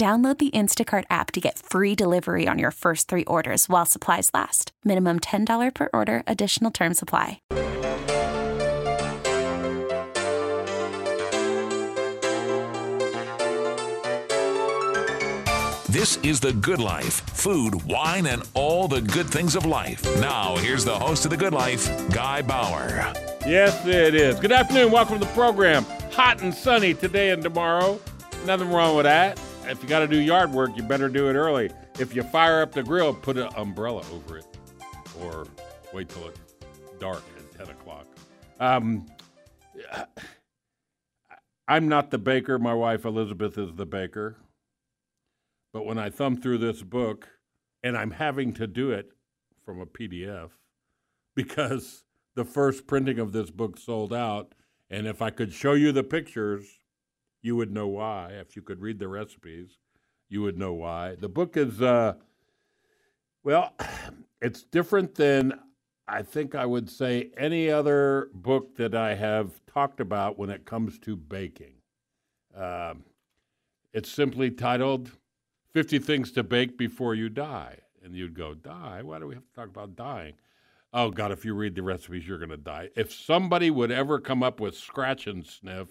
Download the Instacart app to get free delivery on your first three orders while supplies last. Minimum $10 per order, additional term supply. This is The Good Life food, wine, and all the good things of life. Now, here's the host of The Good Life, Guy Bauer. Yes, it is. Good afternoon. Welcome to the program. Hot and sunny today and tomorrow. Nothing wrong with that. If you got to do yard work, you better do it early. If you fire up the grill, put an umbrella over it or wait till it's dark at 10 o'clock. Um, I'm not the baker. My wife Elizabeth is the baker. But when I thumb through this book, and I'm having to do it from a PDF because the first printing of this book sold out. And if I could show you the pictures, you would know why. If you could read the recipes, you would know why. The book is, uh, well, it's different than I think I would say any other book that I have talked about when it comes to baking. Um, it's simply titled 50 Things to Bake Before You Die. And you'd go, Die? Why do we have to talk about dying? Oh, God, if you read the recipes, you're going to die. If somebody would ever come up with scratch and sniff,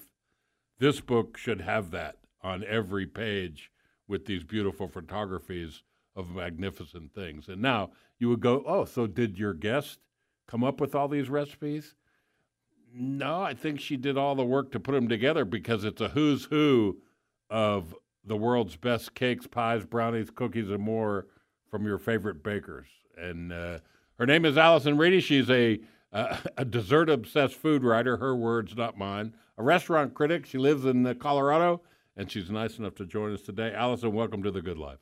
this book should have that on every page with these beautiful photographies of magnificent things. And now you would go, Oh, so did your guest come up with all these recipes? No, I think she did all the work to put them together because it's a who's who of the world's best cakes, pies, brownies, cookies, and more from your favorite bakers. And uh, her name is Allyson Reedy. She's a uh, a dessert obsessed food writer. Her words, not mine. A restaurant critic. She lives in uh, Colorado, and she's nice enough to join us today. Allyson, welcome to the Good Life.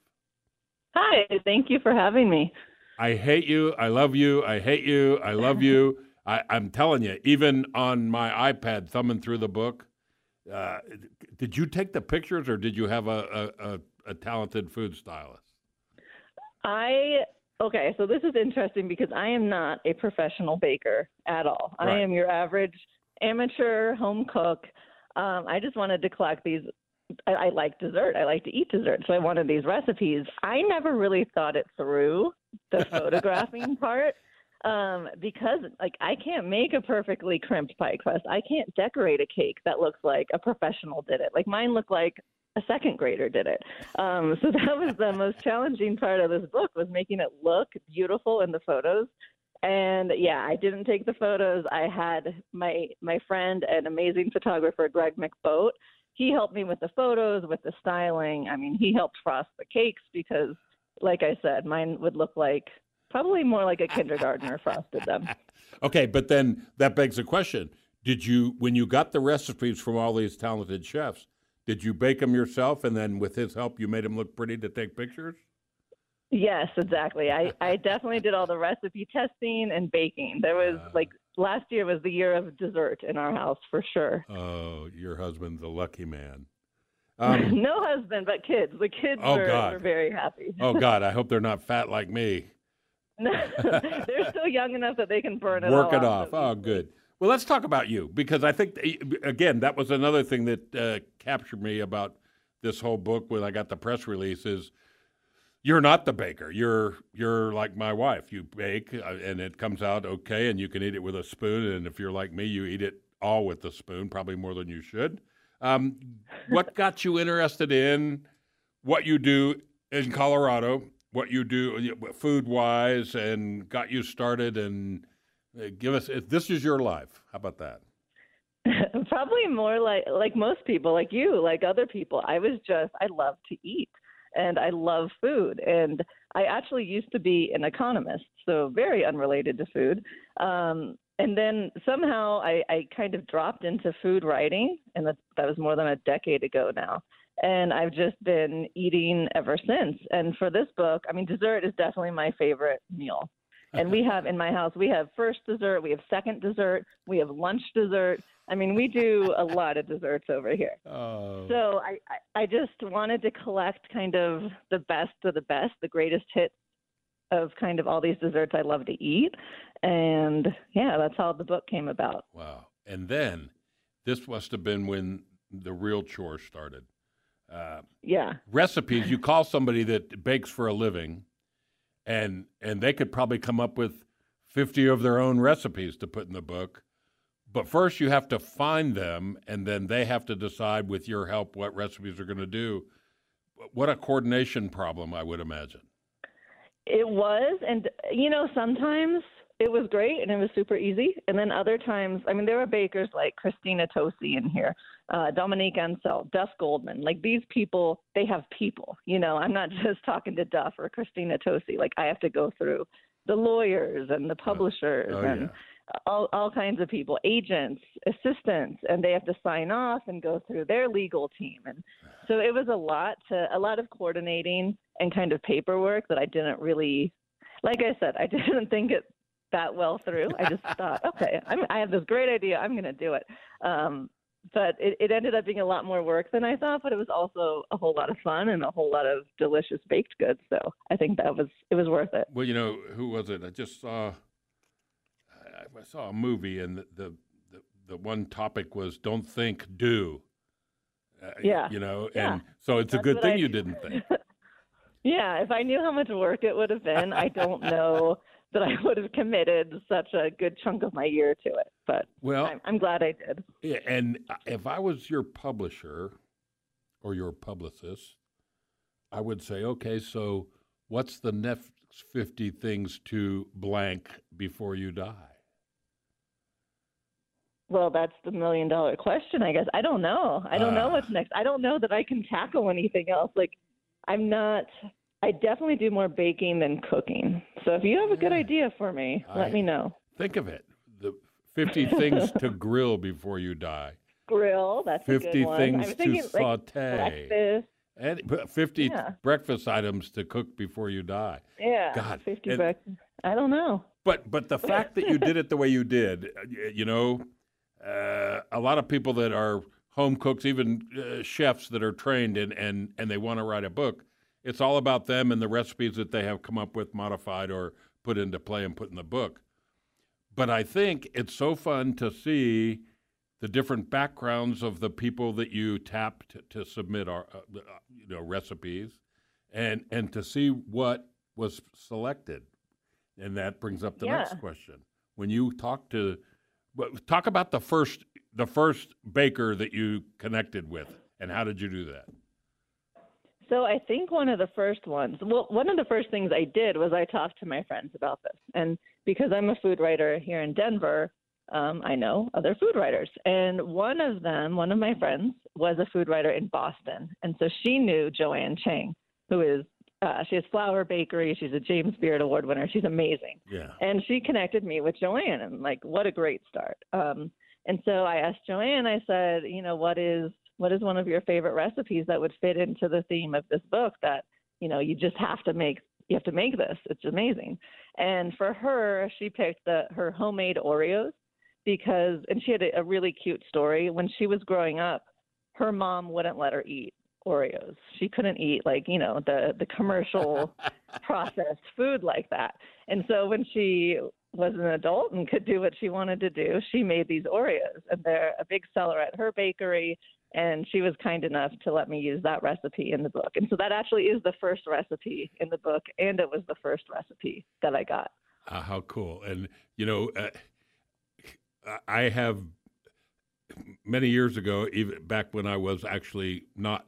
Hi, thank you for having me. I hate you. I love you. I hate you. I love you. I, I'm telling you, even on my iPad, thumbing through the book, uh, did you take the pictures or did you have a, a, a, a talented food stylist? I okay, so this is interesting because I am not a professional baker at all. Right. I am your average amateur home cook. Um, I just wanted to collect these. I, I like dessert. I like to eat dessert, so I wanted these recipes. I never really thought it through the photographing part um, because like I can't make a perfectly crimped pie crust. I can't decorate a cake that looks like a professional did it. Like mine looked like a second grader did it. Um, so that was the most challenging part of this book was making it look beautiful in the photos. And yeah, I didn't take the photos. I had my my friend and amazing photographer Greg McBoat. He helped me with the photos, with the styling. I mean, he helped frost the cakes because, like I said, mine would look like probably more like a kindergartner frosted them. Okay, but then that begs the question: Did you, when you got the recipes from all these talented chefs, did you bake them yourself, and then with his help, you made them look pretty to take pictures? Yes, exactly. I, I definitely did all the recipe testing and baking. There was Uh. like last year was the year of dessert in our house for sure. Oh, your husband's a lucky man. Um, no husband, but kids. The kids Oh, God. were very happy. oh God, I hope they're not fat like me. They're still young enough that they can burn it off. Work it off. Oh, good. Well, let's talk about you because I think again that was another thing that uh, captured me about this whole book when I got the press release is you're not the baker. You're you're like my wife. You bake uh, and it comes out okay, and you can eat it with a spoon. And if you're like me, you eat it all with the spoon, probably more than you should. Um, what got you interested in what you do in Colorado, what you do food wise, and got you started? And uh, give us this is your life. How about that? Probably more like like most people, like you, like other people. I was just I love to eat and I love food. And I actually used to be an economist, so very unrelated to food. Um, and then somehow I, I kind of dropped into food writing, and that, that was more than a decade ago now. And I've just been eating ever since. And for this book, I mean, dessert is definitely my favorite meal. And we have in my house, we have first dessert, we have second dessert, we have lunch dessert. I mean, we do a lot of desserts over here. Oh. So I, I just wanted to collect kind of the best of the best, the greatest hits of kind of all these desserts I love to eat. And yeah, that's how the book came about. Wow. And then this must have been when the real chore started. Uh, yeah. Recipes, you call somebody that bakes for a living, and and they could probably come up with 50 of their own recipes to put in the book. But first, you have to find them, and then they have to decide with your help what recipes are going to do. What a coordination problem, I would imagine. It was, and you know, sometimes it was great and it was super easy. And then other times, I mean, there were bakers like Christina Tosi in here, uh, Dominique Ansel, Duff Goldman. Like these people, they have people. You know, I'm not just talking to Duff or Christina Tosi. Like I have to go through the lawyers and the publishers oh. Oh, and yeah. all, all kinds of people, agents, assistants, and they have to sign off and go through their legal team. And so it was a lot to a lot of coordinating and kind of paperwork that I didn't really like I said, I didn't think it that well through. I just thought, okay, I'm, i have this great idea. I'm going to do it. Um, but it, it ended up being a lot more work than I thought, but it was also a whole lot of fun and a whole lot of delicious baked goods. So I think that was it was worth it. Well, you know, who was it? I just saw I saw a movie and the the, the, the one topic was don't think, do. Uh, yeah. You know, yeah. and so it's That's a good thing I, you didn't think. yeah, if I knew how much work it would have been, I don't know that I would have committed such a good chunk of my year to it. But well, I'm, I'm glad I did. Yeah, and if I was your publisher or your publicist, I would say, okay, so what's the next 50 things to blank before you die? Well, that's the million dollar question, I guess. I don't know. I don't uh, know what's next. I don't know that I can tackle anything else. Like, I'm not I definitely do more baking than cooking. So if you have a good idea for me, I, let me know. Think of it. The 50 things to grill before you die. Grill, that's 50 things to saute. breakfast. And 50 yeah. breakfast items to cook before you die. Yeah. God. 50 and, breakfast. I don't know. But but the fact that you did it the way you did, uh, you know, uh, a lot of people that are home cooks, even uh, chefs that are trained and and and they want to write a book, it's all about them and the recipes that they have come up with, modified or put into play and put in the book. But I think it's so fun to see the different backgrounds of the people that you tap to, to submit our, uh, uh, you know, recipes, and and to see what was selected, and that brings up the yeah. next question. When you talk to, talk about the first the first baker that you connected with, and how did you do that? So I think one of the first ones, well, one of the first things I did was I talked to my friends about this. And because I'm a food writer here in Denver, um, I know other food writers. And one of them, one of my friends, was a food writer in Boston. And so she knew Joanne Chang, who is, uh, she has Flour Bakery. She's a James Beard Award winner. She's amazing. Yeah. And she connected me with Joanne. And like, what a great start. Um, and so I asked Joanne, I said, you know, what is what is one of your favorite recipes that would fit into the theme of this book that you know you just have to make you have to make this. It's amazing. And for her she picked the her homemade oreos because and she had a, a really cute story. When she was growing up her mom wouldn't let her eat oreos. She couldn't eat like you know the the commercial processed food like that. And so when she was an adult and could do what she wanted to do, she made these Oreos, and they're a big seller at her bakery and she was kind enough to let me use that recipe in the book. And so that actually is the first recipe in the book, and it was the first recipe that I got. Uh, how cool! And you know, uh, I have many years ago, even back when I was actually not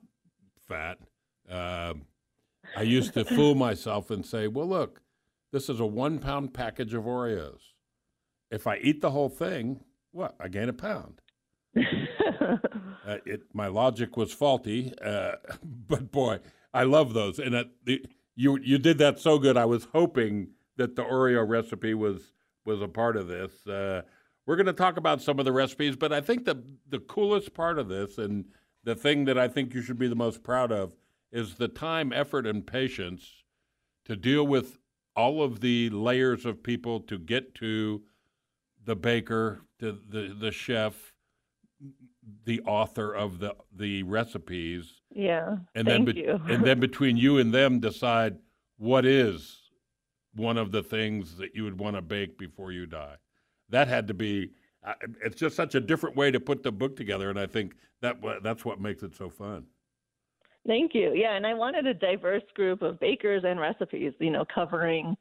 fat, uh, I used to fool myself and say, "Well, look, this is a one-pound package of Oreos. If I eat the whole thing, what? I gain a pound." uh, it, my logic was faulty, uh, but boy, I love those. And the, you you did that so good. I was hoping that the Oreo recipe was was a part of this. Uh, we're going to talk about some of the recipes, but I think the the coolest part of this and the thing that I think you should be the most proud of is the time, effort, and patience to deal with all of the layers of people to get to the baker, to the the chef, the author of the the recipes. Yeah. And thank then be- you. and then between you and them decide what is one of the things that you would want to bake before you die. That had to be it's just such a different way to put the book together and I think that that's what makes it so fun. Thank you. Yeah, and I wanted a diverse group of bakers and recipes, you know, covering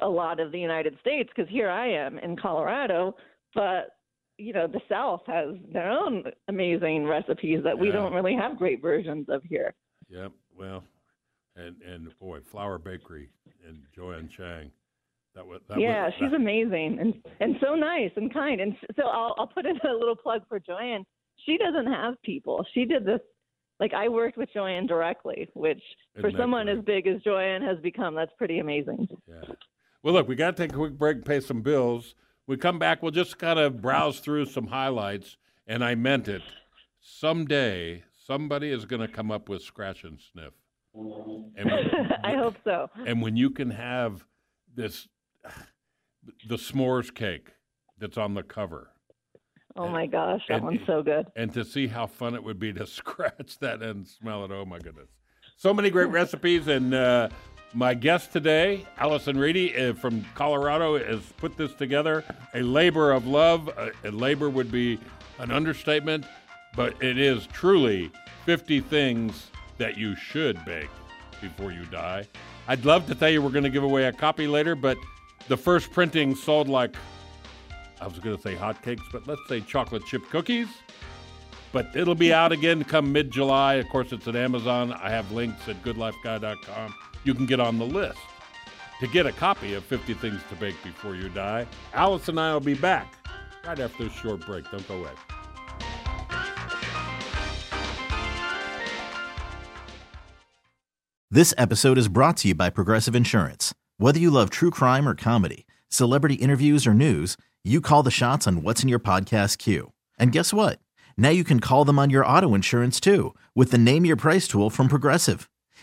a lot of the United States because here I am in Colorado, but you know, the South has their own amazing recipes that we Yeah. don't really have great versions of here. Yep. Well, and and boy, Flour Bakery and Joanne Chang. That was that yeah, was, she's that- amazing and and so nice and kind. And so I'll I'll put in a little plug for Joanne. She doesn't have people. She did this like I worked with Joanne directly, which for Isn't that someone great? as big as Joanne has become, that's pretty amazing. Yeah. Well, look, we got to take a quick break pay some bills. We come back, we'll just kind of browse through some highlights, and I meant it. Someday, somebody is going to come up with scratch and sniff. And I hope so. and when you can have this, the s'mores cake that's on the cover, Oh my gosh, that and- one's so good. and to see how fun it would be to scratch that and smell it. Oh my goodness. So many great recipes. And uh, my guest today, Allyson Reedy uh, from Colorado, has put this together. A labor of love. A labor would be an understatement, but it is truly 50 things that you should bake before you die. I'd love to tell you we're going to give away a copy later, but the first printing sold like I was going to say hotcakes, but let's say chocolate chip cookies. But it'll be out again come mid July. Of course, it's at Amazon. I have links at goodlifeguy.com. You can get on the list to get a copy of 50 Things to Bake Before You Die. Allyson I will be back right after this short break. Don't go away. This episode is brought to you by Progressive Insurance. Whether you love true crime or comedy, celebrity interviews or news, you call the shots on what's in your podcast queue. And guess what? Now you can call them on your auto insurance too with the Name Your Price tool from Progressive.